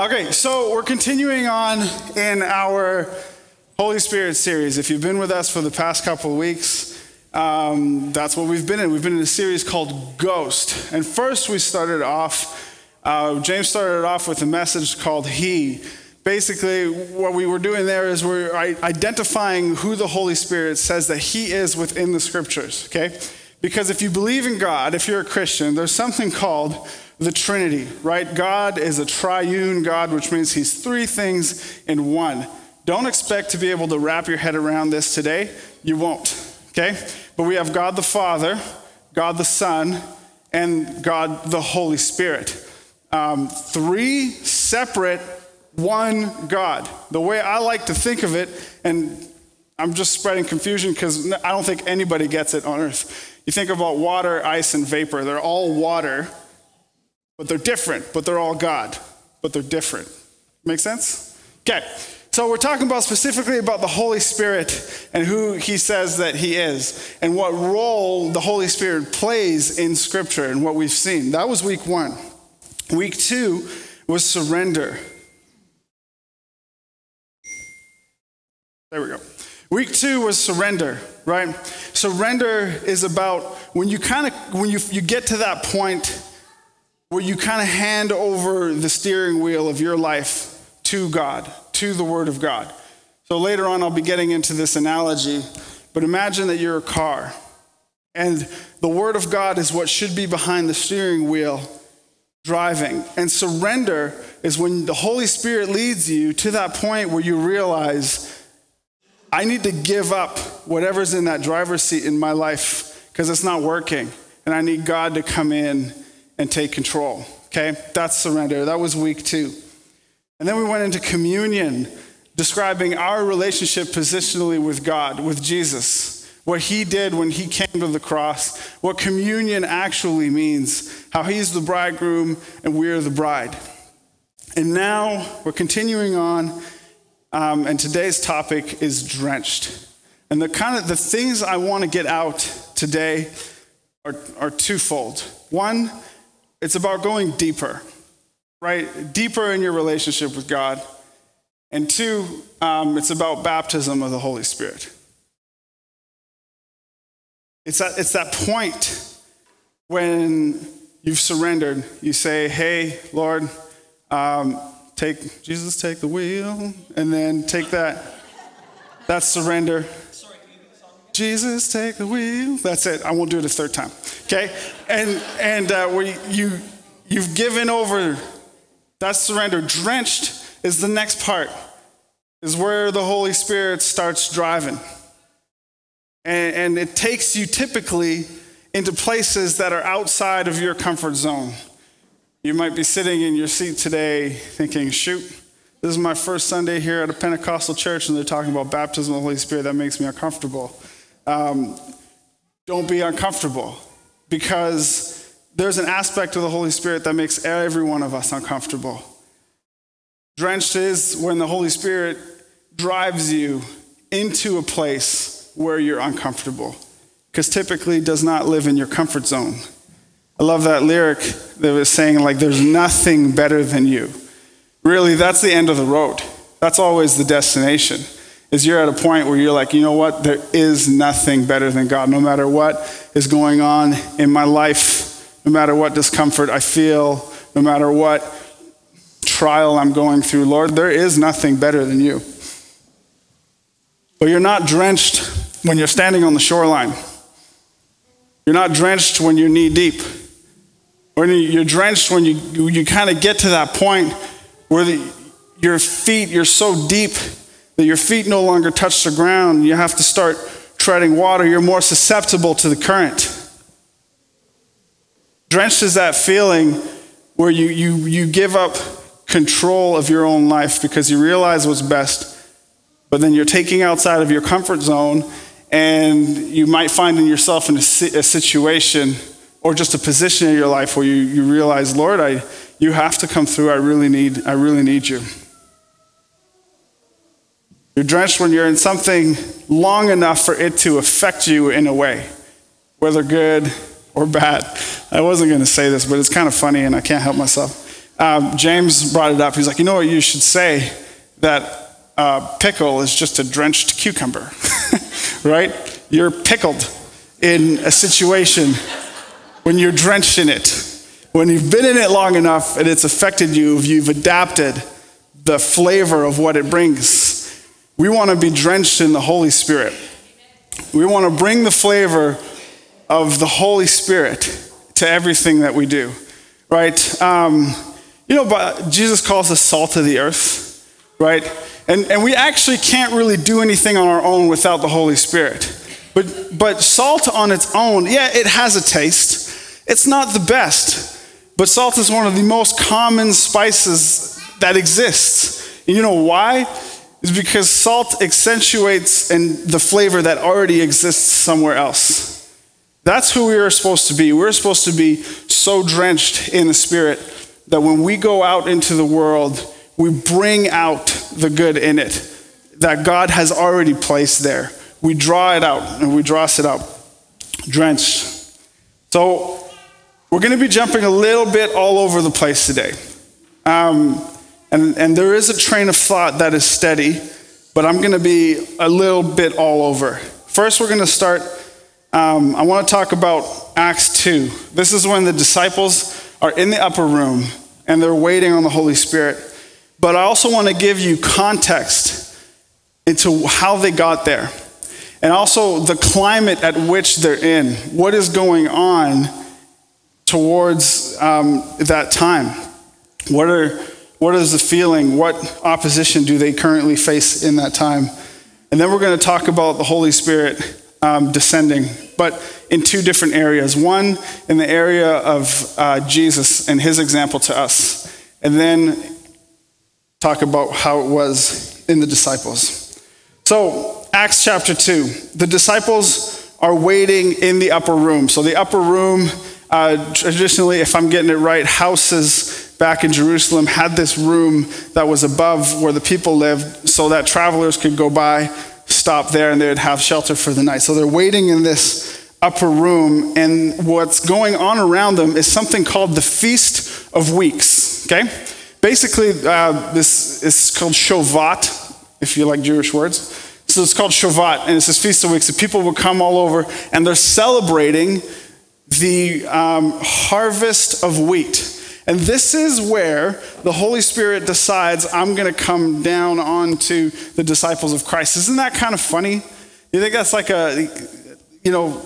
Okay, so we're continuing on in our Holy Spirit series. If you've been with us for the past couple of weeks, um, that's what we've been in. We've been in a series called Ghost. And first, we started off, uh, James started off with a message called He. Basically, what we were doing there is we're identifying who the Holy Spirit says that He is within the scriptures, okay? Because if you believe in God, if you're a Christian, there's something called the Trinity, right? God is a triune God, which means He's three things in one. Don't expect to be able to wrap your head around this today. You won't, okay? But we have God the Father, God the Son, and God the Holy Spirit. Um, three separate, one God. The way I like to think of it, and I'm just spreading confusion because I don't think anybody gets it on earth. You think about water, ice, and vapor. They're all water, but they're different, but they're all God, but they're different. Make sense? Okay. So we're talking about specifically about the Holy Spirit and who he says that he is and what role the Holy Spirit plays in scripture and what we've seen. That was week 1. Week 2 was surrender. There we go. Week 2 was surrender, right? Surrender is about when you kind of when you you get to that point where you kind of hand over the steering wheel of your life to God, to the Word of God. So later on, I'll be getting into this analogy, but imagine that you're a car, and the Word of God is what should be behind the steering wheel driving. And surrender is when the Holy Spirit leads you to that point where you realize, I need to give up whatever's in that driver's seat in my life because it's not working. And I need God to come in and take control. Okay? That's surrender. That was week two. And then we went into communion, describing our relationship positionally with God, with Jesus. What he did when he came to the cross, what communion actually means, how he's the bridegroom and we're the bride. And now we're continuing on, um, and today's topic is drenched. And the kind of the things I want to get out today are, are twofold. One, it's about going deeper, right? Deeper in your relationship with God. And two, um, it's about baptism of the Holy Spirit. It's that, it's that point when you've surrendered. You say, hey, Lord, um, take, Jesus, take the wheel, and then take that. That's surrender. Jesus, take the wheel. That's it. I won't do it a third time. Okay? And and uh, where you you've given over. That's surrender. Drenched is the next part. Is where the Holy Spirit starts driving. And, and it takes you typically into places that are outside of your comfort zone. You might be sitting in your seat today thinking, shoot, this is my first Sunday here at a Pentecostal church, and they're talking about baptism of the Holy Spirit. That makes me uncomfortable um, don't be uncomfortable because there's an aspect of the Holy Spirit that makes every one of us uncomfortable. Drenched is when the Holy Spirit drives you into a place where you're uncomfortable because typically does not live in your comfort zone. I love that lyric that was saying, like, there's nothing better than you. Really, that's the end of the road. That's always the destination is you're at a point where you're like, you know what? There is nothing better than God. No matter what is going on in my life, no matter what discomfort I feel, no matter what trial I'm going through, Lord, there is nothing better than you. But you're not drenched when you're standing on the shoreline. You're not drenched when you're knee deep. Or you're drenched when you, you kind of get to that point where the, your feet, you're so deep that your feet no longer touch the ground. You have to start treading water. You're more susceptible to the current. Drenched is that feeling where you, you, you give up control of your own life because you realize what's best, but then you're taking outside of your comfort zone, and you might find in yourself in a, a situation or just a position in your life where you, you realize, Lord, I, you have to come through. I really need, I really need you. You're drenched when you're in something long enough for it to affect you in a way, whether good or bad. I wasn't going to say this, but it's kind of funny and I can't help myself. um, James brought it up. He's like, you know what you should say? That uh, pickle is just a drenched cucumber, right? You're pickled in a situation when you're drenched in it. When you've been in it long enough and it's affected you, you've adapted the flavor of what it brings. We want to be drenched in the Holy Spirit. We want to bring the flavor of the Holy Spirit to everything that we do, right? Um, you know, but Jesus calls us salt of the earth, right? And, and we actually can't really do anything on our own without the Holy Spirit. But, but salt on its own, yeah, it has a taste. It's not the best, but salt is one of the most common spices that exists. And you know why? It's because salt accentuates and the flavor that already exists somewhere else. That's who we are supposed to be. We're supposed to be so drenched in the Spirit that when we go out into the world, we bring out the good in it that God has already placed there. We draw it out and we dross it out, drenched. So we're going to be jumping a little bit all over the place today. Um, and, and there is a train of thought that is steady, but I'm going to be a little bit all over. First, we're going to start. Um, I want to talk about Acts 2. This is when the disciples are in the upper room and they're waiting on the Holy Spirit. But I also want to give you context into how they got there and also the climate at which they're in. What is going on towards um, that time? What are what is the feeling? What opposition do they currently face in that time? And then we're going to talk about the Holy Spirit um, descending, but in two different areas. One in the area of uh, Jesus and his example to us, and then talk about how it was in the disciples. So, Acts chapter 2. The disciples are waiting in the upper room. So, the upper room, uh, traditionally, if I'm getting it right, houses back in Jerusalem had this room that was above where the people lived so that travelers could go by, stop there, and they would have shelter for the night. So, they're waiting in this upper room, and what's going on around them is something called the Feast of Weeks. Okay? Basically, uh, this is called Shavuot, if you like Jewish words. So it's called Shavuot, and it's this Feast of Weeks. The people will come all over, and they're celebrating the um, harvest of wheat. And this is where the Holy Spirit decides, I'm going to come down onto the disciples of Christ. Isn't that kind of funny? You think that's like a, you know,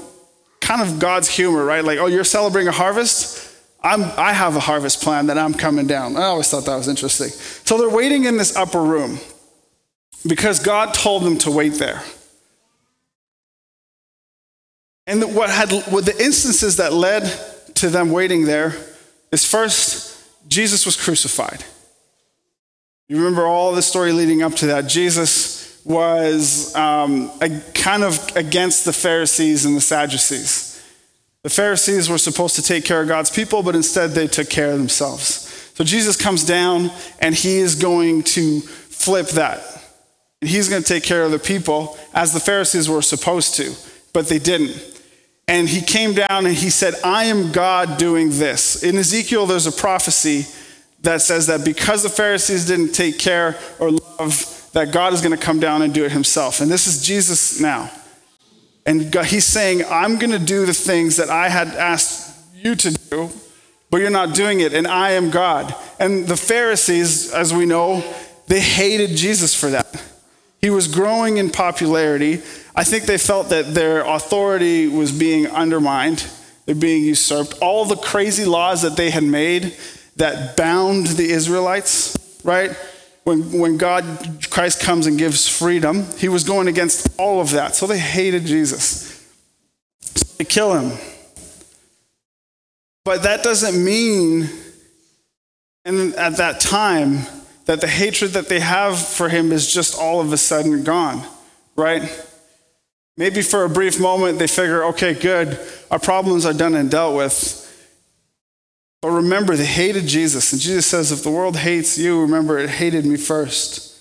kind of God's humor, right? Like, oh, you're celebrating a harvest? I'm, I have a harvest plan that I'm coming down. I always thought that was interesting. So they're waiting in this upper room because God told them to wait there. And what had what the instances that led to them waiting there is first, Jesus was crucified. You remember all the story leading up to that. Jesus was um, a, kind of against the Pharisees and the Sadducees. The Pharisees were supposed to take care of God's people, but instead they took care of themselves. So Jesus comes down and he is going to flip that. He's going to take care of the people as the Pharisees were supposed to, but they didn't. And he came down and he said, I am God doing this. In Ezekiel, there's a prophecy that says that because the Pharisees didn't take care or love, that God is going to come down and do it himself. And this is Jesus now. And God, he's saying, I'm going to do the things that I had asked you to do, but you're not doing it, and I am God. And the Pharisees, as we know, they hated Jesus for that. He was growing in popularity. I think they felt that their authority was being undermined, they're being usurped. All the crazy laws that they had made that bound the Israelites, right? when, when God, Christ comes and gives freedom, he was going against all of that. So they hated Jesus. So they kill him. But that doesn't mean, and at that time, that the hatred that they have for him is just all of a sudden gone, right? Maybe for a brief moment they figure, okay, good, our problems are done and dealt with. But remember, they hated Jesus. And Jesus says, if the world hates you, remember it hated me first.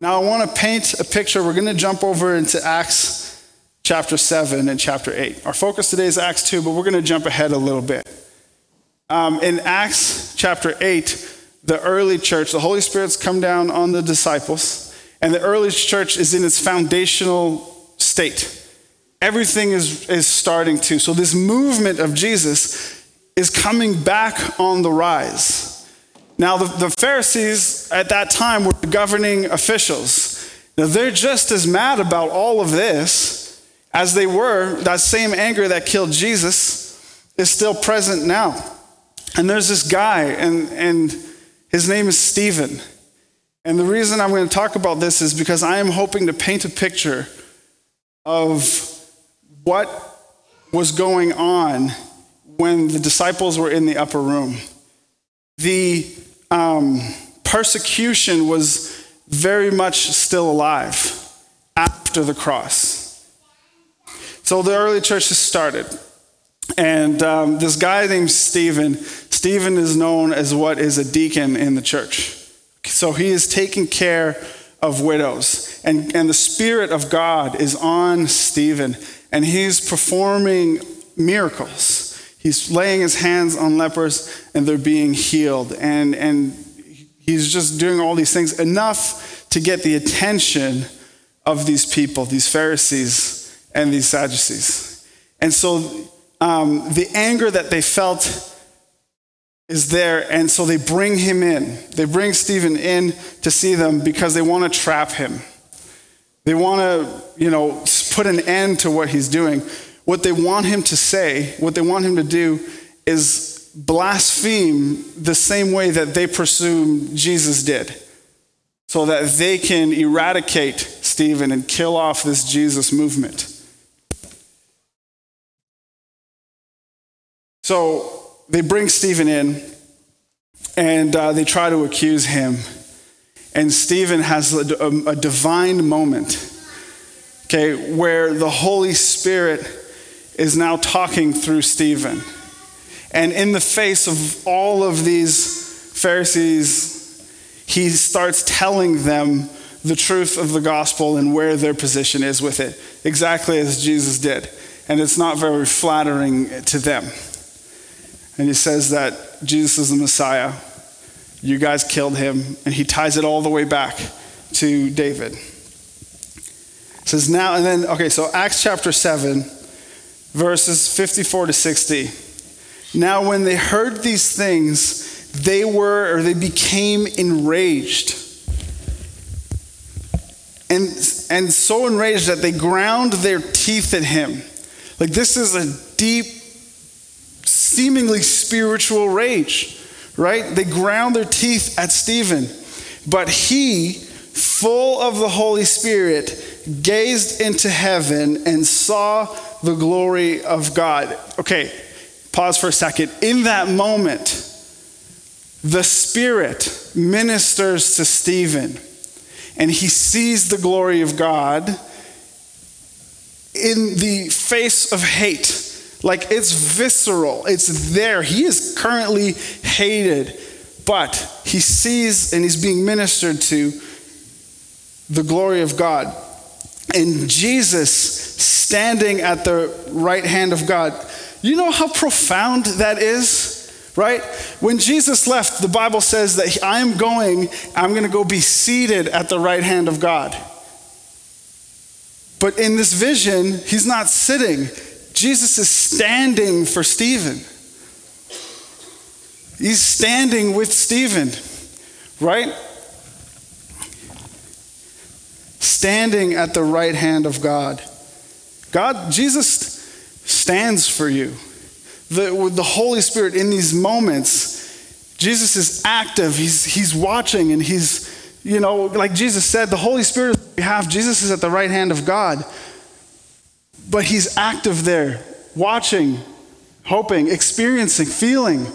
Now, I want to paint a picture. We're going to jump over into Acts chapter 7 and chapter 8. Our focus today is Acts 2, but we're going to jump ahead a little bit. um, in Acts chapter 8, the early church, the Holy Spirit's come down on the disciples, and the early church is in its foundational state. Everything is, is starting to. So, this movement of Jesus is coming back on the rise. Now, the, the Pharisees at that time were governing officials. Now, they're just as mad about all of this as they were. That same anger that killed Jesus is still present now. And there's this guy, and, and his name is Stephen. And the reason I'm going to talk about this is because I am hoping to paint a picture of what was going on when the disciples were in the upper room. The um, persecution was very much still alive after the cross. So the early church has started. And um, this guy named Stephen, Stephen is known as what is a deacon in the church. So he is taking care of widows. And, and the Spirit of God is on Stephen, and he's performing miracles. He's laying his hands on lepers, and they're being healed. And, and he's just doing all these things, enough to get the attention of these people, these Pharisees and these Sadducees. And so um, the anger that they felt is there, and so they bring him in. They bring Stephen in to see them because they want to trap him. They want to, you know, put an end to what he's doing. What they want him to say, what they want him to do, is blaspheme the same way that they presume Jesus did, so that they can eradicate Stephen and kill off this Jesus movement. So they bring Stephen in and uh, they try to accuse him. And Stephen has a, a, a divine moment, okay, where the Holy Spirit is now talking through Stephen. And in the face of all of these Pharisees, he starts telling them the truth of the gospel and where their position is with it, exactly as Jesus did. And it's not very flattering to them. And he says that Jesus is the Messiah. You guys killed him. And he ties it all the way back to David. It says now, and then, okay, so Acts chapter 7, verses 54 to 60. Now, when they heard these things, they were, or they became enraged. And, and so enraged that they ground their teeth at him. Like, this is a deep seemingly spiritual rage, right? They ground their teeth at Stephen. But he, full of the Holy Spirit, gazed into heaven and saw the glory of God. Okay, pause for a second. In that moment, the Spirit ministers to Stephen and he sees the glory of God in the face of hate like it's visceral, it's there. He is currently hated, but he sees and he's being ministered to the glory of God. And Jesus standing at the right hand of God. You know how profound that is? Right? When Jesus left, the Bible says that I'm going, I'm going to go be seated at the right hand of God. But in this vision, he's not sitting, Jesus is standing for Stephen. He's standing with Stephen, right? Standing at the right hand of God. God, Jesus stands for you. The, with the Holy Spirit in these moments, Jesus is active. He's, he's watching and he's, you know, like Jesus said, the Holy Spirit we have, Jesus is at the right hand of God. But he's active there, watching, hoping, experiencing, feeling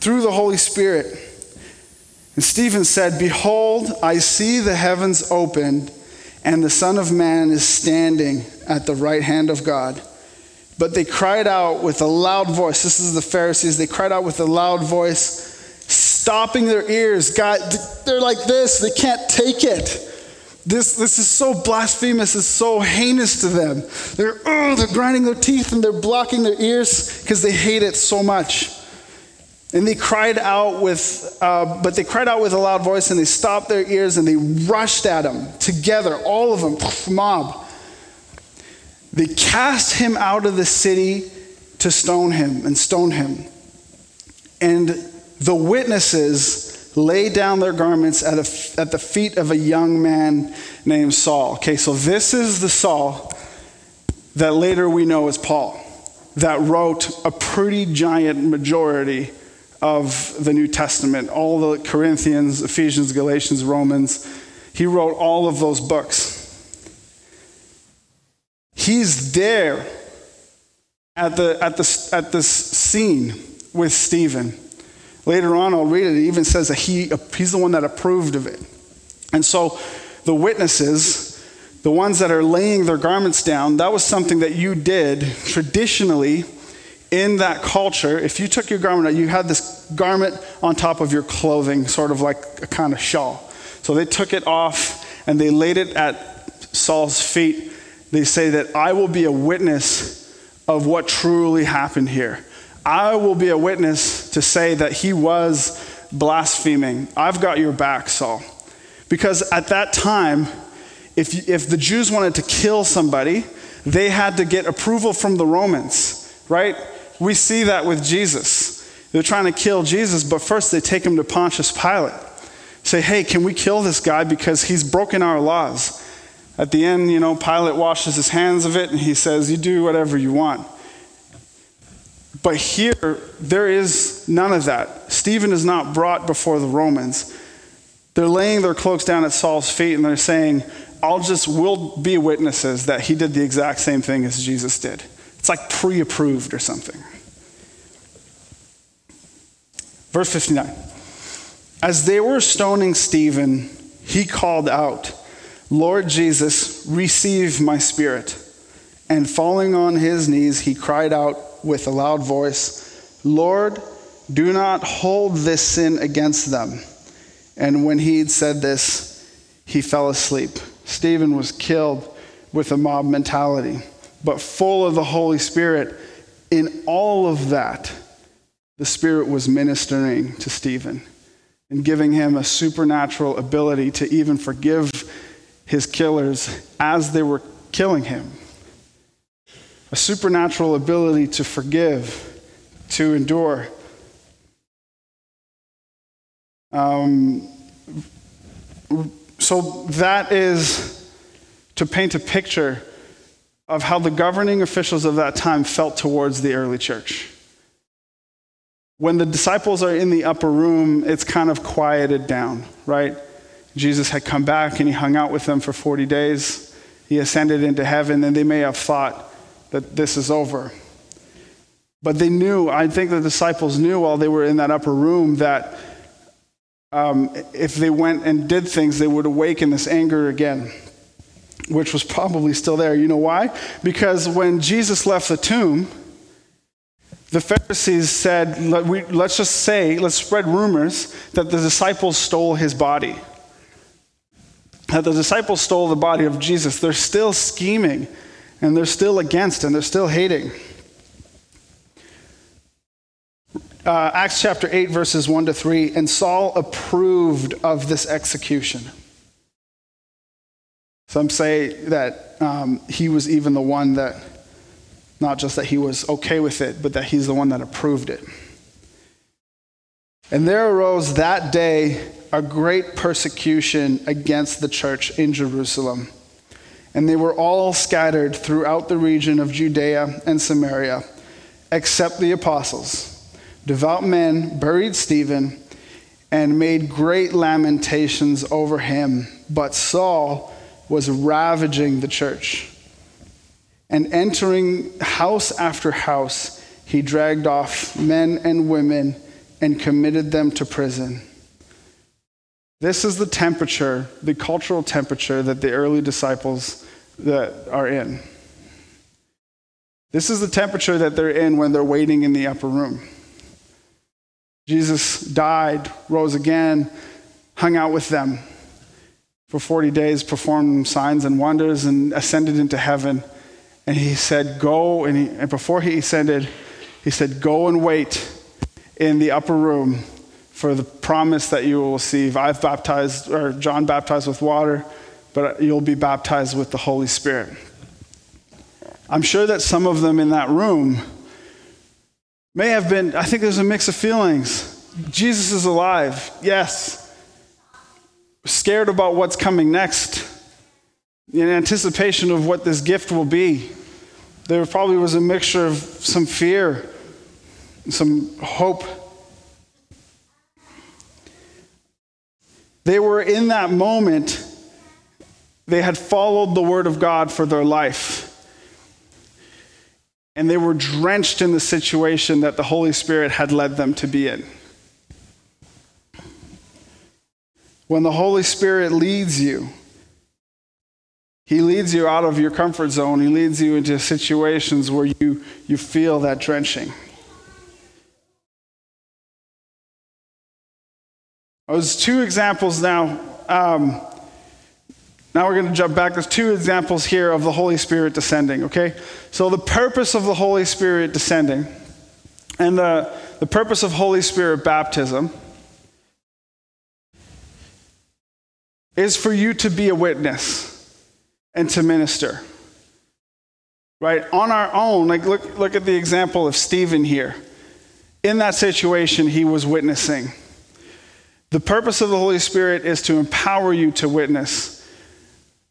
through the Holy Spirit. And Stephen said, Behold, I see the heavens opened, and the Son of Man is standing at the right hand of God. But they cried out with a loud voice. This is the Pharisees. They cried out with a loud voice, stopping their ears. God, they're like this. They can't take it. This, this is so blasphemous, it's so heinous to them. They're, oh, they're grinding their teeth and they're blocking their ears because they hate it so much. And they cried out with, uh, but they cried out with a loud voice and they stopped their ears and they rushed at him together, all of them, mob. They cast him out of the city to stone him and stone him. And the witnesses lay down their garments at, a, at the feet of a young man named Saul. Okay, so this is the Saul that later we know as Paul, that wrote a pretty giant majority of the New Testament, all the Corinthians, Ephesians, Galatians, Romans. He wrote all of those books. He's there at, the, at, the, at this scene with Stephen. Later on, I'll read it. It even says that he, he's the one that approved of it. And so the witnesses, the ones that are laying their garments down, that was something that you did traditionally in that culture. If you took your garment out, you had this garment on top of your clothing, sort of like a kind of shawl. So they took it off and they laid it at Saul's feet. They say that I will be a witness of what truly happened here. I will be a witness to say that he was blaspheming. I've got your back, Saul. Because at that time, if, if the Jews wanted to kill somebody, they had to get approval from the Romans, right? We see that with Jesus. They're trying to kill Jesus, but first they take him to Pontius Pilate. Say, hey, can we kill this guy because he's broken our laws? At the end, you know, Pilate washes his hands of it and he says, You do whatever you want. But here, there is none of that. Stephen is not brought before the Romans. They're laying their cloaks down at Saul's feet and they're saying, I'll just, we'll be witnesses that he did the exact same thing as Jesus did. It's like pre approved or something. Verse 59. As they were stoning Stephen, he called out, Lord Jesus, receive my spirit. And falling on his knees, he cried out with a loud voice, Lord, do not hold this sin against them. And when he had said this, he fell asleep. Stephen was killed with a mob mentality, but full of the Holy Spirit. In all of that, the Spirit was ministering to Stephen and giving him a supernatural ability to even forgive his killers as they were killing him. A supernatural ability to forgive, to endure. Um, so that is to paint a picture of how the governing officials of that time felt towards the early church. When the disciples are in the upper room, it's kind of quieted down, right? Jesus had come back and he hung out with them for 40 days. He ascended into heaven, and they may have thought that this is over. But they knew, I think the disciples knew while they were in that upper room that um, if they went and did things, they would awaken this anger again, which was probably still there. You know why? Because when Jesus left the tomb, the Pharisees said, let's just say, let's spread rumors that the disciples stole his body that the disciples stole the body of Jesus, they're still scheming and they're still against and they're still hating. Uh, Acts chapter 8, verses 1 to 3. And Saul approved of this execution. Some say that um, he was even the one that, not just that he was okay with it, but that he's the one that approved it. And there arose that day a great persecution against the church in Jerusalem. And they were all scattered throughout the region of Judea and Samaria, except the apostles. Devout men buried Stephen and made great lamentations over him. But Saul was ravaging the church. And entering house after house, he dragged off men and women and committed them to prison. This is the temperature, the cultural temperature that the early disciples that are in. This is the temperature that they're in when they're waiting in the upper room. Jesus died, rose again, hung out with them for 40 days, performed signs and wonders, and ascended into heaven. And he said, Go, and, he, and before he ascended, he said, Go and wait in the upper room for the promise that you will receive. I've baptized, or John baptized with water, but you'll be baptized with the Holy Spirit. I'm sure that some of them in that room may have been, I think there's a mix of feelings. Jesus is alive, yes. Scared about what's coming next, in anticipation of what this gift will be. There probably was a mixture of some fear, some hope. They were in that moment, they had followed the word of God for their life. And they were drenched in the situation that the Holy Spirit had led them to be in. When the Holy Spirit leads you, He leads you out of your comfort zone. He leads you into situations where you, you feel that drenching. There's two examples now. Um, now we're going to jump back. There's two examples here of the Holy Spirit descending, okay? So, the purpose of the Holy Spirit descending and the, the purpose of Holy Spirit baptism is for you to be a witness and to minister. Right? On our own, like look, look at the example of Stephen here. In that situation, he was witnessing. The purpose of the Holy Spirit is to empower you to witness,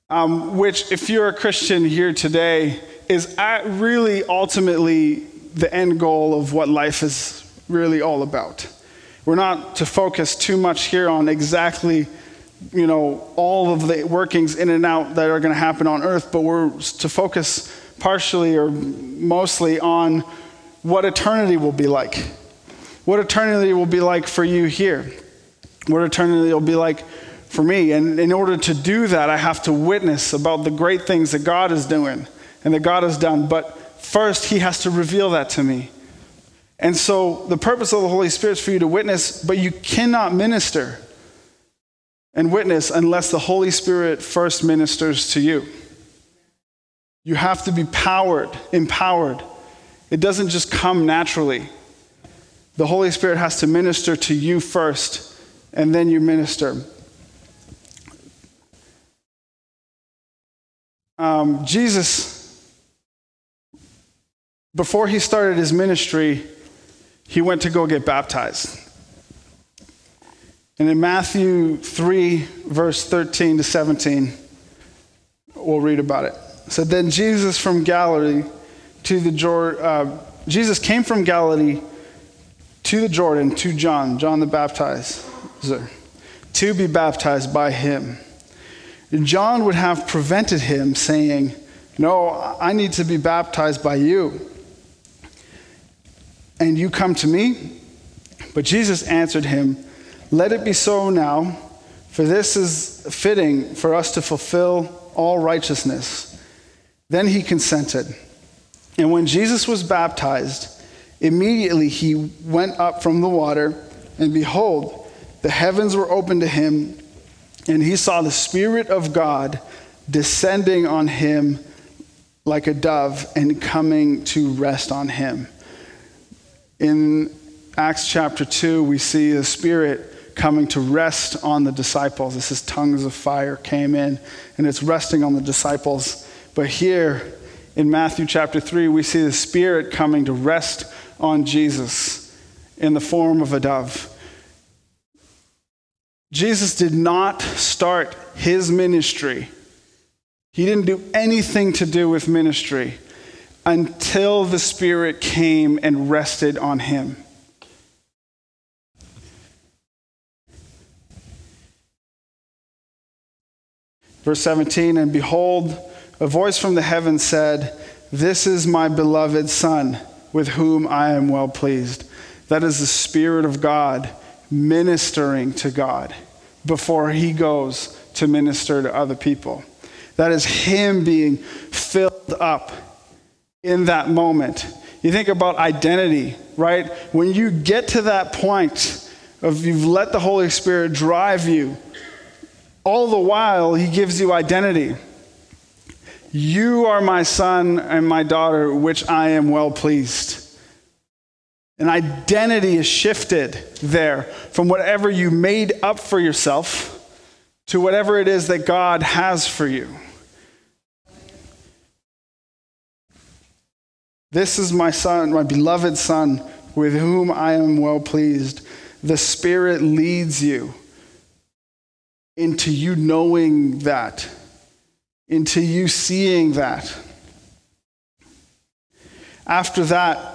um, which, if you're a Christian here today, is really ultimately the end goal of what life is really all about. We're not to focus too much here on exactly you know, all of the workings in and out that are going to happen on earth, but we're to focus partially or mostly on what eternity will be like. What eternity will be like for you here. What eternity will be like for me. And in order to do that, I have to witness about the great things that God is doing and that God has done. But first, He has to reveal that to me. And so, the purpose of the Holy Spirit is for you to witness, but you cannot minister and witness unless the Holy Spirit first ministers to you. You have to be powered, empowered. It doesn't just come naturally. The Holy Spirit has to minister to you first, and then you minister. Um, Jesus, before he started his ministry, he went to go get baptized. And in Matthew 3, verse 13 to 17, we'll read about it. So Then Jesus from Galilee to the Jordan, uh, Jesus came from Galilee to the Jordan to John, John the baptizer, to be baptized by him. John would have prevented him, saying, No, I need to be baptized by you. And you come to me? But Jesus answered him, let it be so now, for this is fitting for us to fulfill all righteousness. Then he consented. And when Jesus was baptized, immediately he went up from the water, and behold, the heavens were opened to him, and he saw the Spirit of God descending on him like a dove and coming to rest on him. In Acts chapter 2, we see the Spirit coming to rest on the disciples. This is tongues of fire came in, and it's resting on the disciples. But here in Matthew chapter 3, we see the Spirit coming to rest on Jesus in the form of a dove. Jesus did not start his ministry. He didn't do anything to do with ministry until the Spirit came and rested on him. Verse 17, and behold, a voice from the heaven said, This is my beloved Son, with whom I am well pleased. That is the Spirit of God ministering to God before he goes to minister to other people. That is him being filled up in that moment. You think about identity, right? When you get to that point of you've let the Holy Spirit drive you all the while, he gives you identity. You are my son and my daughter, which I am well pleased. An identity is shifted there from whatever you made up for yourself to whatever it is that God has for you. This is my son, my beloved son, with whom I am well pleased. The Spirit leads you into you knowing that, into you seeing that. After that,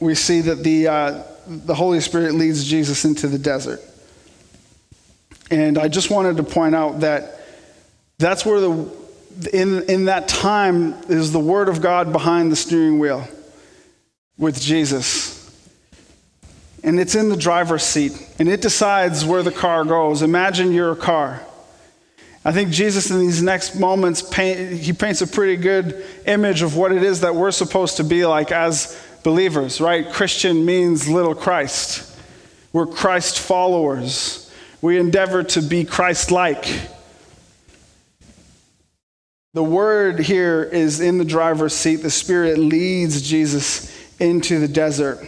we see that the, uh, the Holy Spirit leads Jesus into the desert. And I just wanted to point out that that's where the, in, in that time, is the Word of God behind the steering wheel with Jesus. And it's in the driver's seat, and it decides where the car goes. Imagine you're a car. I think Jesus, in these next moments, paint, he paints a pretty good image of what it is that we're supposed to be like as believers, right? Christian means little Christ. We're Christ followers. We endeavor to be Christ like. The word here is in the driver's seat. The Spirit leads Jesus into the desert.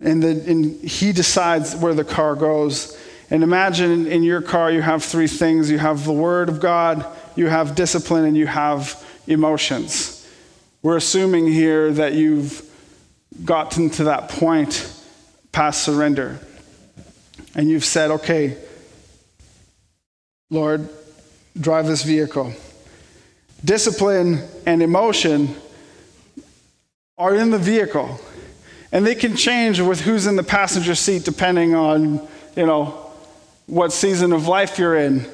And, the, and he decides where the car goes. And imagine in your car you have three things you have the Word of God, you have discipline, and you have emotions. We're assuming here that you've gotten to that point past surrender. And you've said, okay, Lord, drive this vehicle. Discipline and emotion are in the vehicle. And they can change with who's in the passenger seat depending on, you know, what season of life you're in.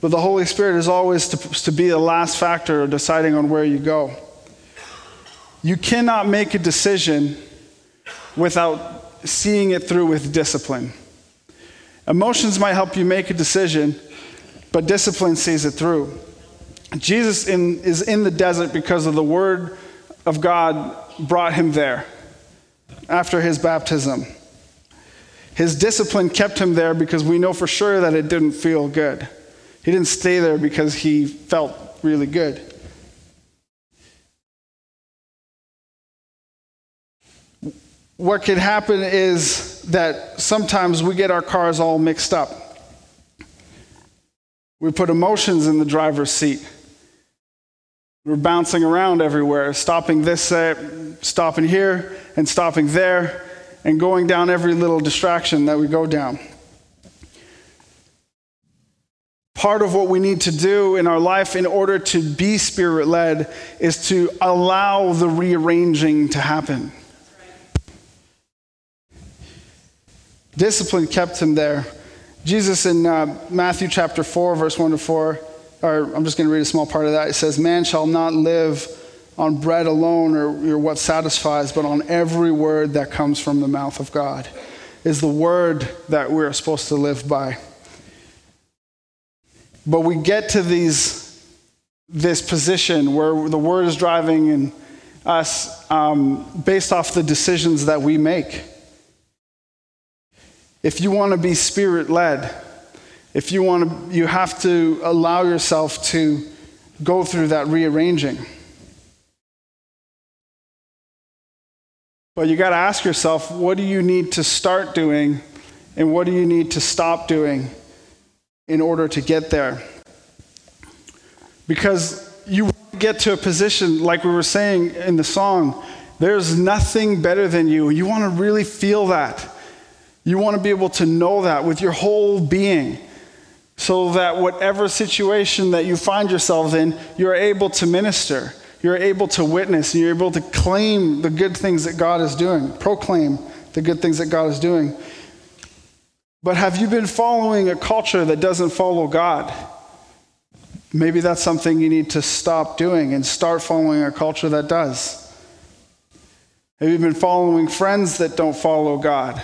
But the Holy Spirit is always to, to be the last factor deciding on where you go. You cannot make a decision without seeing it through with discipline. Emotions might help you make a decision, but discipline sees it through. Jesus in, is in the desert because of the word of God brought him there after his baptism. His discipline kept him there because we know for sure that it didn't feel good. He didn't stay there because he felt really good. What can happen is that sometimes we get our cars all mixed up. We put emotions in the driver's seat. We're bouncing around everywhere, stopping this, uh, stopping here, and stopping there, and going down every little distraction that we go down. Part of what we need to do in our life in order to be spirit led is to allow the rearranging to happen. Discipline kept him there. Jesus in uh, Matthew chapter 4, verse 1 to 4 or I'm just going to read a small part of that. It says, Man shall not live on bread alone or, or what satisfies, but on every word that comes from the mouth of God, is the word that we're supposed to live by. But we get to these, this position where the word is driving in us um, based off the decisions that we make. If you want to be spirit led, if you want to, you have to allow yourself to go through that rearranging. But you got to ask yourself what do you need to start doing and what do you need to stop doing in order to get there? Because you get to a position, like we were saying in the song, there's nothing better than you. You want to really feel that. You want to be able to know that with your whole being so that whatever situation that you find yourself in, you're able to minister, you're able to witness, and you're able to claim the good things that God is doing, proclaim the good things that God is doing. But have you been following a culture that doesn't follow God? Maybe that's something you need to stop doing and start following a culture that does. Have you been following friends that don't follow God?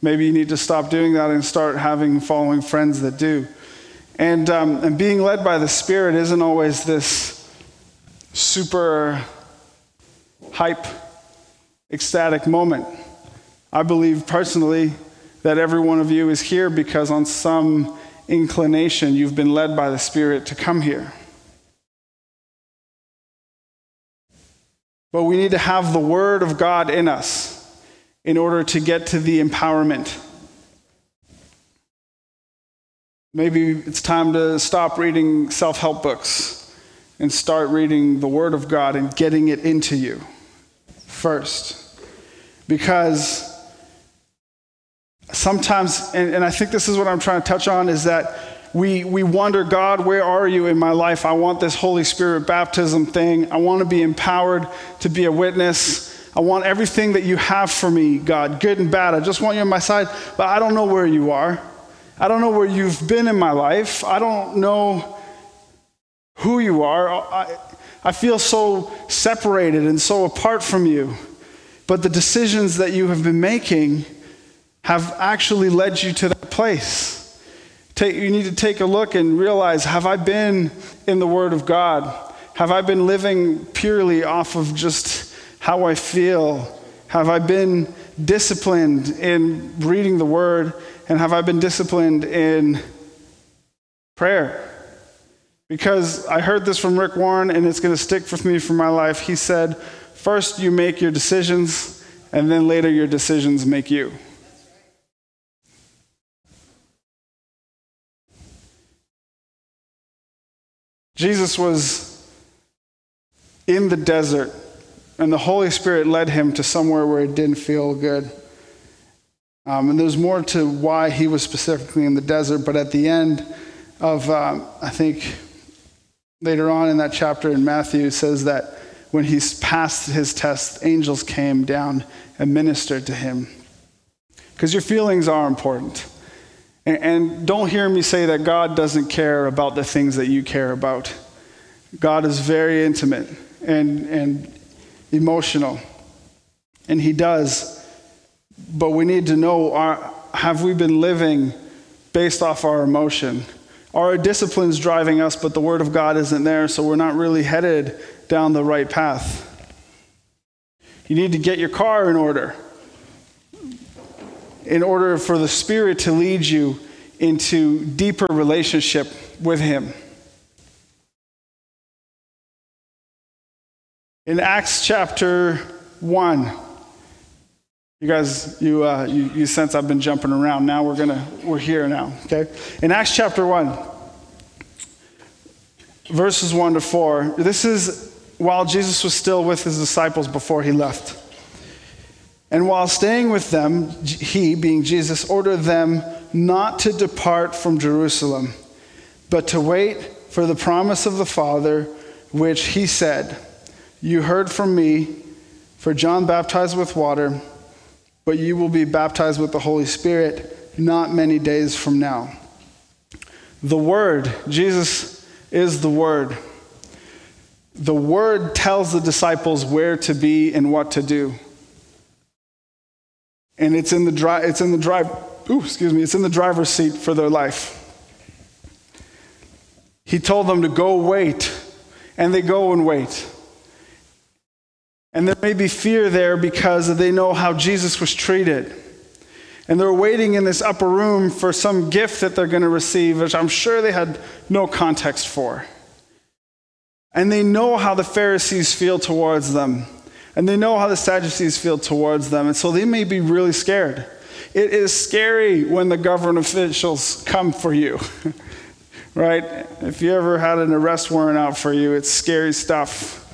Maybe you need to stop doing that and start having following friends that do. And, um, and being led by the Spirit isn't always this super hype, ecstatic moment. I believe personally that every one of you is here because on some inclination you've been led by the Spirit to come here. But we need to have the Word of God in us in order to get to the empowerment. Maybe it's time to stop reading self help books and start reading the Word of God and getting it into you first. Because sometimes, and, and, I think this is what I'm trying to touch on, is that we, we wonder, God, where are you in my life? I want this Holy Spirit baptism thing. I want to be empowered to be a witness. I want everything that you have for me, God, good and bad. I just want you on my side, but I don't know where you are. I don't know where you've been in my life. I don't know who you are. I, I feel so separated and so apart from you. But the decisions that you have been making have actually led you to that place. Take, you need to take a look and realize have I been in the Word of God? Have I been living purely off of just how I feel? Have I been disciplined in reading the Word? And have I been disciplined in prayer? Because I heard this from Rick Warren and it's going to stick with me for my life. He said, First, you make your decisions, and then later, your decisions make you. Jesus was in the desert, and the Holy Spirit led him to somewhere where it didn't feel good. Um, and there's more to why he was specifically in the desert, but at the end of, um, I think, Later on in that chapter in Matthew, it says that when he passed his test, angels came down and ministered to him. Because your feelings are important. And, don't hear me say that God doesn't care about the things that you care about. God is very intimate and, and emotional. And he does. But we need to know are, have we been living based off our emotion? Are Our discipline's driving us, but the Word of God isn't there, so we're not really headed down the right path. You need to get your car in order in order for the Spirit to lead you into deeper relationship with Him. In Acts chapter 1, you guys, you, uh, you, you, sense I've been jumping around. Now we're gonna, we're here now, okay? In Acts chapter 1, verses 1 to 4, this is while Jesus was still with his disciples before he left. And while staying with them, he, being Jesus, ordered them not to depart from Jerusalem, but to wait for the promise of the Father, which he said, You heard from me, for John baptized with water but you will be baptized with the Holy Spirit not many days from now. The Word, Jesus is the Word. The Word tells the disciples where to be and what to do. And it's in the drive, it's in the drive, ooh, excuse me, it's in the driver's seat for their life. He told them to go wait, and they go and wait. And there may be fear there because they know how Jesus was treated. And they're waiting in this upper room for some gift that they're going to receive, which I'm sure they had no context for. And they know how the Pharisees feel towards them. And they know how the Sadducees feel towards them. And so they may be really scared. It is scary when the government officials come for you, right? If you ever had an arrest warrant out for you, it's scary stuff.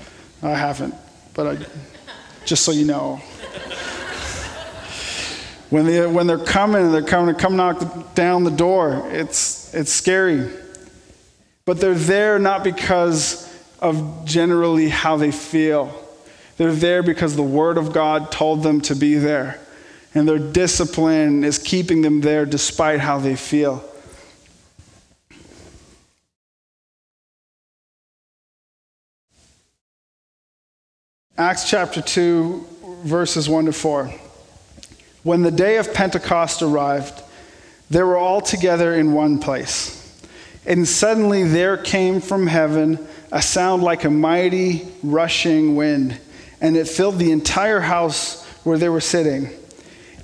I haven't but I, just so you know. when, they, when they're coming, they're coming to come knock down the door. It's, it's scary. But they're there not because of generally how they feel. They're there because the Word of God told them to be there. And their discipline is keeping them there despite how they feel. Acts chapter 2, verses 1 to 4. When the day of Pentecost arrived, they were all together in one place. And suddenly there came from heaven a sound like a mighty rushing wind, and it filled the entire house where they were sitting.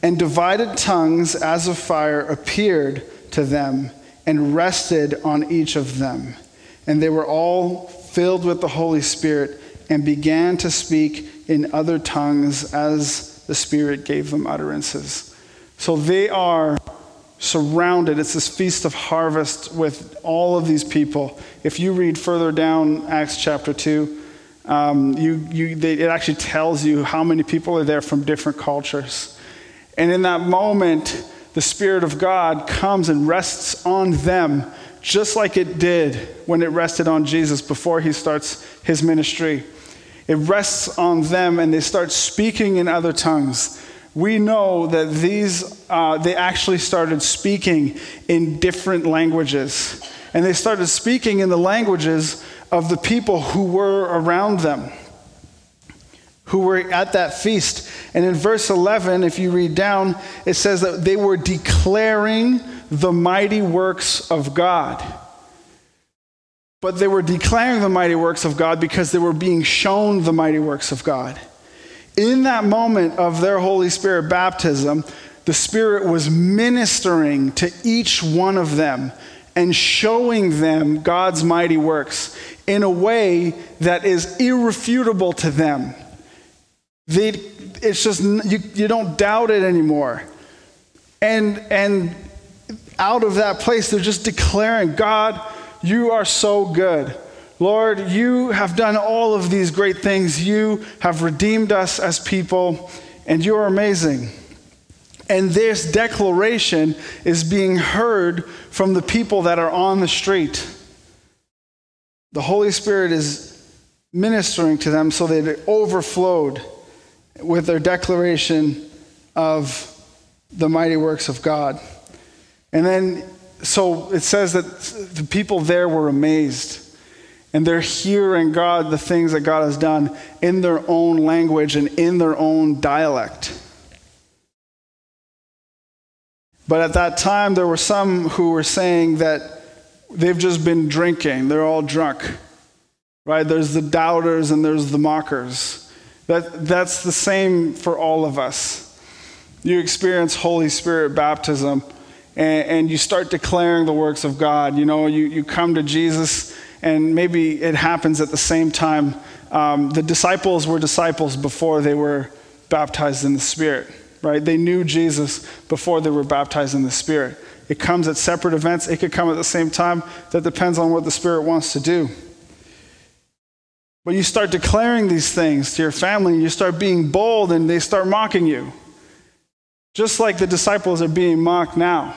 And divided tongues as of fire appeared to them and rested on each of them. And they were all filled with the Holy Spirit and began to speak in other tongues as the Spirit gave them utterances. So they are surrounded. It's this feast of harvest with all of these people. If you read further down Acts chapter 2, um, you, you, they, it actually tells you how many people are there from different cultures. And in that moment, the Spirit of God comes and rests on them, just like it did when it rested on Jesus before he starts his ministry. It rests on them, and they start speaking in other tongues. We know that these, uh, they actually started speaking in different languages. And they started speaking in the languages of the people who were around them, who were at that feast. And in verse 11, if you read down, it says that they were declaring the mighty works of God. But they were declaring the mighty works of God because they were being shown the mighty works of God. In that moment of their Holy Spirit baptism, the Spirit was ministering to each one of them and showing them God's mighty works in a way that is irrefutable to them. They, it's just, you, you don't doubt it anymore. And, and out of that place, they're just declaring, God, you are so good. Lord, you have done all of these great things. You have redeemed us as people, and you are amazing. And this declaration is being heard from the people that are on the street. The Holy Spirit is ministering to them so that it overflowed with their declaration of the mighty works of God. And then, so it says that the people there were amazed. And they're hearing God, the things that God has done in their own language and in their own dialect. But at that time, there were some who were saying that they've just been drinking. They're all drunk, right? There's the doubters and there's the mockers. That, that's the same for all of us. You experience Holy Spirit baptism and, and you start declaring the works of God. You know, you, you come to Jesus, and maybe it happens at the same time. Um, the disciples were disciples before they were baptized in the Spirit, right? They knew Jesus before they were baptized in the Spirit. It comes at separate events, it could come at the same time. That depends on what the Spirit wants to do. But you start declaring these things to your family, you start being bold, and they start mocking you. Just like the disciples are being mocked now.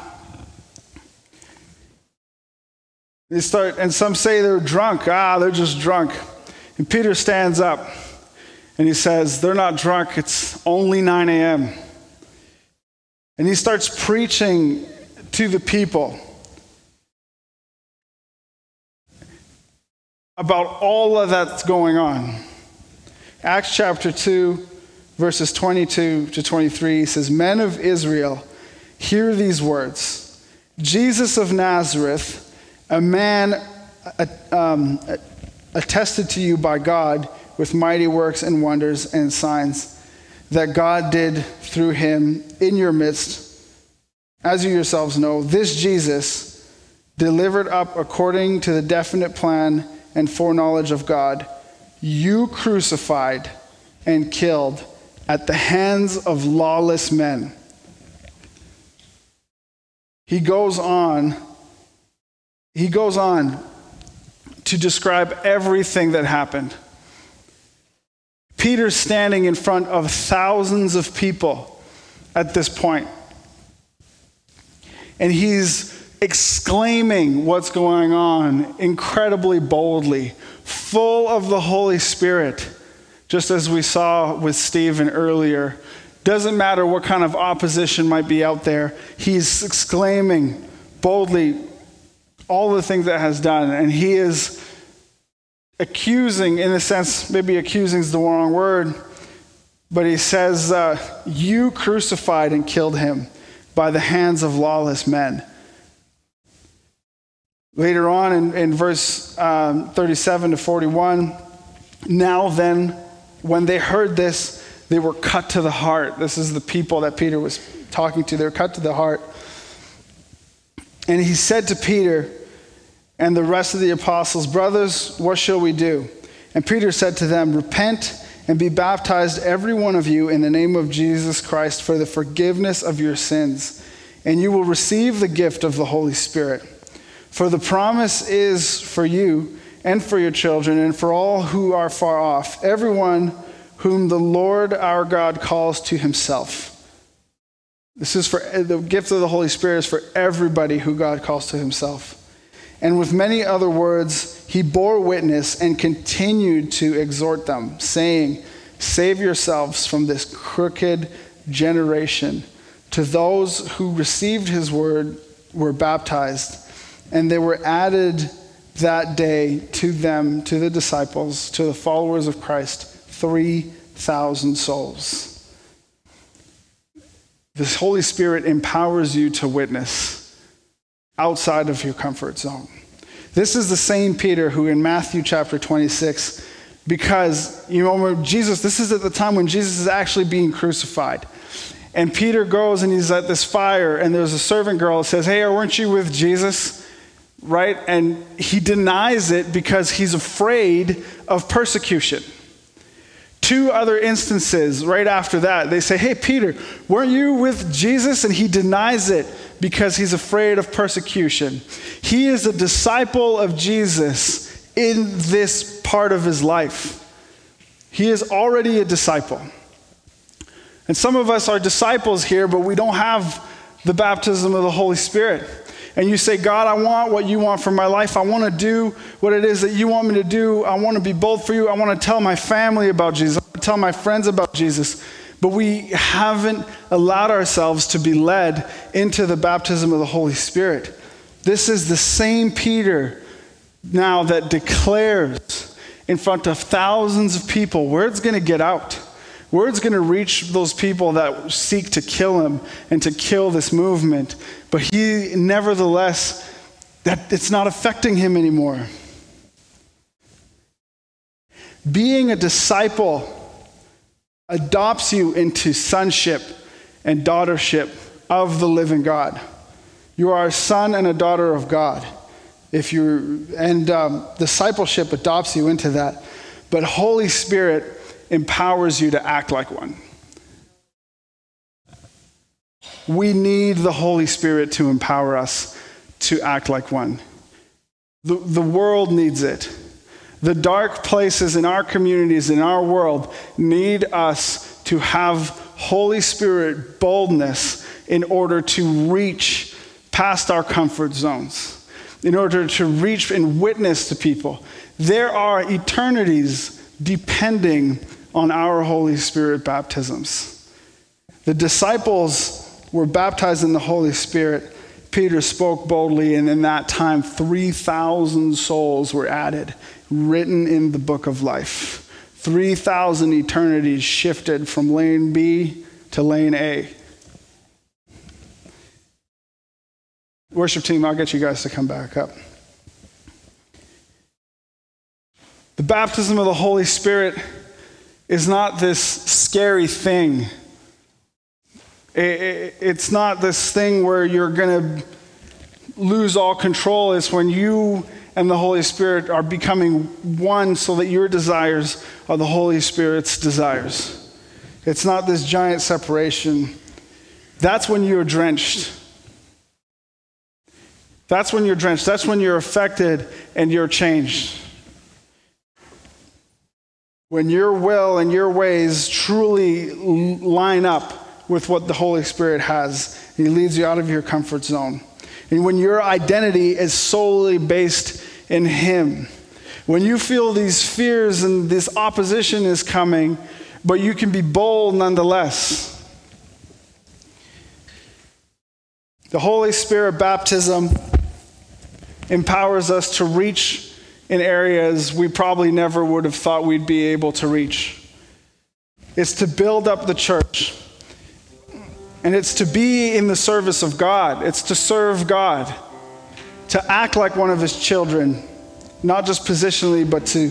They start, and some say they're drunk. Ah, they're just drunk. And Peter stands up and he says, They're not drunk, it's only 9 a.m. And he starts preaching to the people about all of that's going on. Acts chapter 2, verses 22 to 23 says, Men of Israel, hear these words. Jesus of Nazareth, a man um, attested to you by God with mighty works and wonders and signs that God did through him in your midst. As you yourselves know, this Jesus, delivered up according to the definite plan and foreknowledge of God, you crucified and killed at the hands of lawless men. He goes on, he goes on to describe everything that happened. Peter's standing in front of thousands of people at this point and he's exclaiming what's going on incredibly boldly, full of the Holy Spirit, just as we saw with Stephen earlier. Doesn't matter what kind of opposition might be out there, he's exclaiming boldly all the things that has done, and he is accusing, in a sense, maybe accusing is the wrong word, but he says, uh, You crucified and killed him by the hands of lawless men. Later on in, in verse um, 37 to 41, now then, when they heard this, they were cut to the heart. This is the people that Peter was talking to. They were cut to the heart. And he said to Peter and the rest of the apostles, Brothers, what shall we do? And Peter said to them, Repent and be baptized, every one of you, in the name of Jesus Christ for the forgiveness of your sins, and you will receive the gift of the Holy Spirit. For the promise is for you and for your children and for all who are far off, everyone whom the Lord our God calls to himself. This is for the gift of the Holy Spirit is for everybody who God calls to himself. And with many other words, he bore witness and continued to exhort them, saying, Save yourselves from this crooked generation. To those who received his word were baptized, and they were added that day to them, to the disciples, to the followers of Christ, 3,000 souls. This Holy Spirit empowers you to witness outside of your comfort zone. This is the same Peter who in Matthew chapter 26, because, you know, Jesus, this is at the time when Jesus is actually being crucified. And Peter goes and he's at this fire, and there's a servant girl that says, Hey, weren't you with Jesus? Right? And he denies it because he's afraid of persecution. Two other instances right after that, they say, Hey, Peter, weren't you with Jesus? And he denies it because he's afraid of persecution. He is a disciple of Jesus in this part of his life. He is already a disciple. And some of us are disciples here, but we don't have the baptism of the Holy Spirit. And you say, God, I want what you want for my life. I want to do what it is that you want me to do. I want to be bold for you. I want to tell my family about Jesus. I want to tell my friends about Jesus but we haven't allowed ourselves to be led into the baptism of the Holy Spirit. This is the same Peter now that declares in front of thousands of people word's going to get out. Word's going to reach those people that seek to kill him and to kill this movement. But he, nevertheless, that it's not affecting him anymore. Being a disciple adopts you into sonship and daughtership of the living God. You are a son and a daughter of God. If you and um, discipleship adopts you into that, but Holy Spirit empowers you to act like one. We need the Holy Spirit to empower us to act like one. The, the world needs it. The dark places in our communities, in our world, need us to have Holy Spirit boldness in order to reach past our comfort zones, in order to reach and witness to people. There are eternities depending on our Holy Spirit baptisms. The disciples were baptized in the Holy Spirit. Peter spoke boldly, and in that time, 3,000 souls were added written in the book of life. 3,000 eternities shifted from lane B to lane A. Worship team, I'll get you guys to come back up. The baptism of the Holy Spirit is not this scary thing. It's not this thing where you're going to lose all control. It's when you and the Holy Spirit are becoming one so that your desires are the Holy Spirit's desires. It's not this giant separation. That's when you're drenched. That's when you're drenched. That's when you're affected and you're changed. When your will and your ways truly line up with what the Holy Spirit has, He leads you out of your comfort zone. And when your identity is solely based in Him, when you feel these fears and this opposition is coming, but you can be bold nonetheless. The Holy Spirit baptism empowers us to reach in areas we probably never would have thought we'd be able to reach. It's to build up the church. And it's to be in the service of God, it's to serve God, to act like one of His children, not just positionally, but to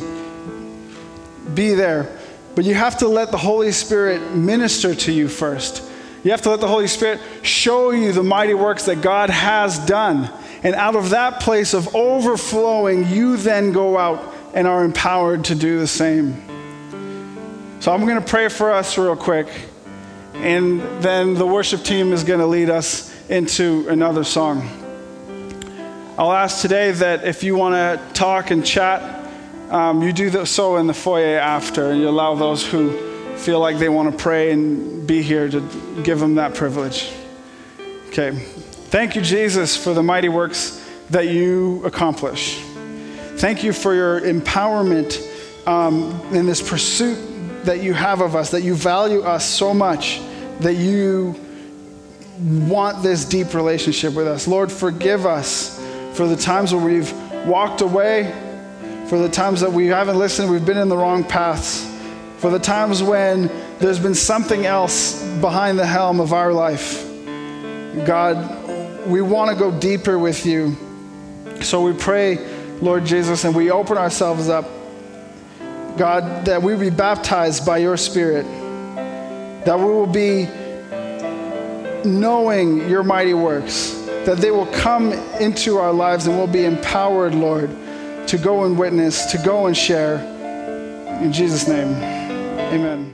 be there. But you have to let the Holy Spirit minister to you first. You have to let the Holy Spirit show you the mighty works that God has done. And out of that place of overflowing, you then go out and are empowered to do the same. So I'm going to pray for us real quick, and then the worship team is going to lead us into another song. I'll ask today that if you want to talk and chat, um, you do so in the foyer after, and you allow those who feel like they want to pray and be here to give them that privilege. Okay. Thank you, Jesus, for the mighty works that you accomplish. Thank you for your empowerment um, in this pursuit that you have of us, that you value us so much, that you want this deep relationship with us. Lord, forgive us for the times where we've walked away, for the times that we haven't listened, we've been in the wrong paths, for the times when there's been something else behind the helm of our life. God, we want to go deeper with you. So we pray, Lord Jesus, and we open ourselves up, God, that we be baptized by your Spirit, that we will be knowing your mighty works, that they will come into our lives and we'll be empowered, Lord, to go and witness, to go and share. In Jesus' name, amen.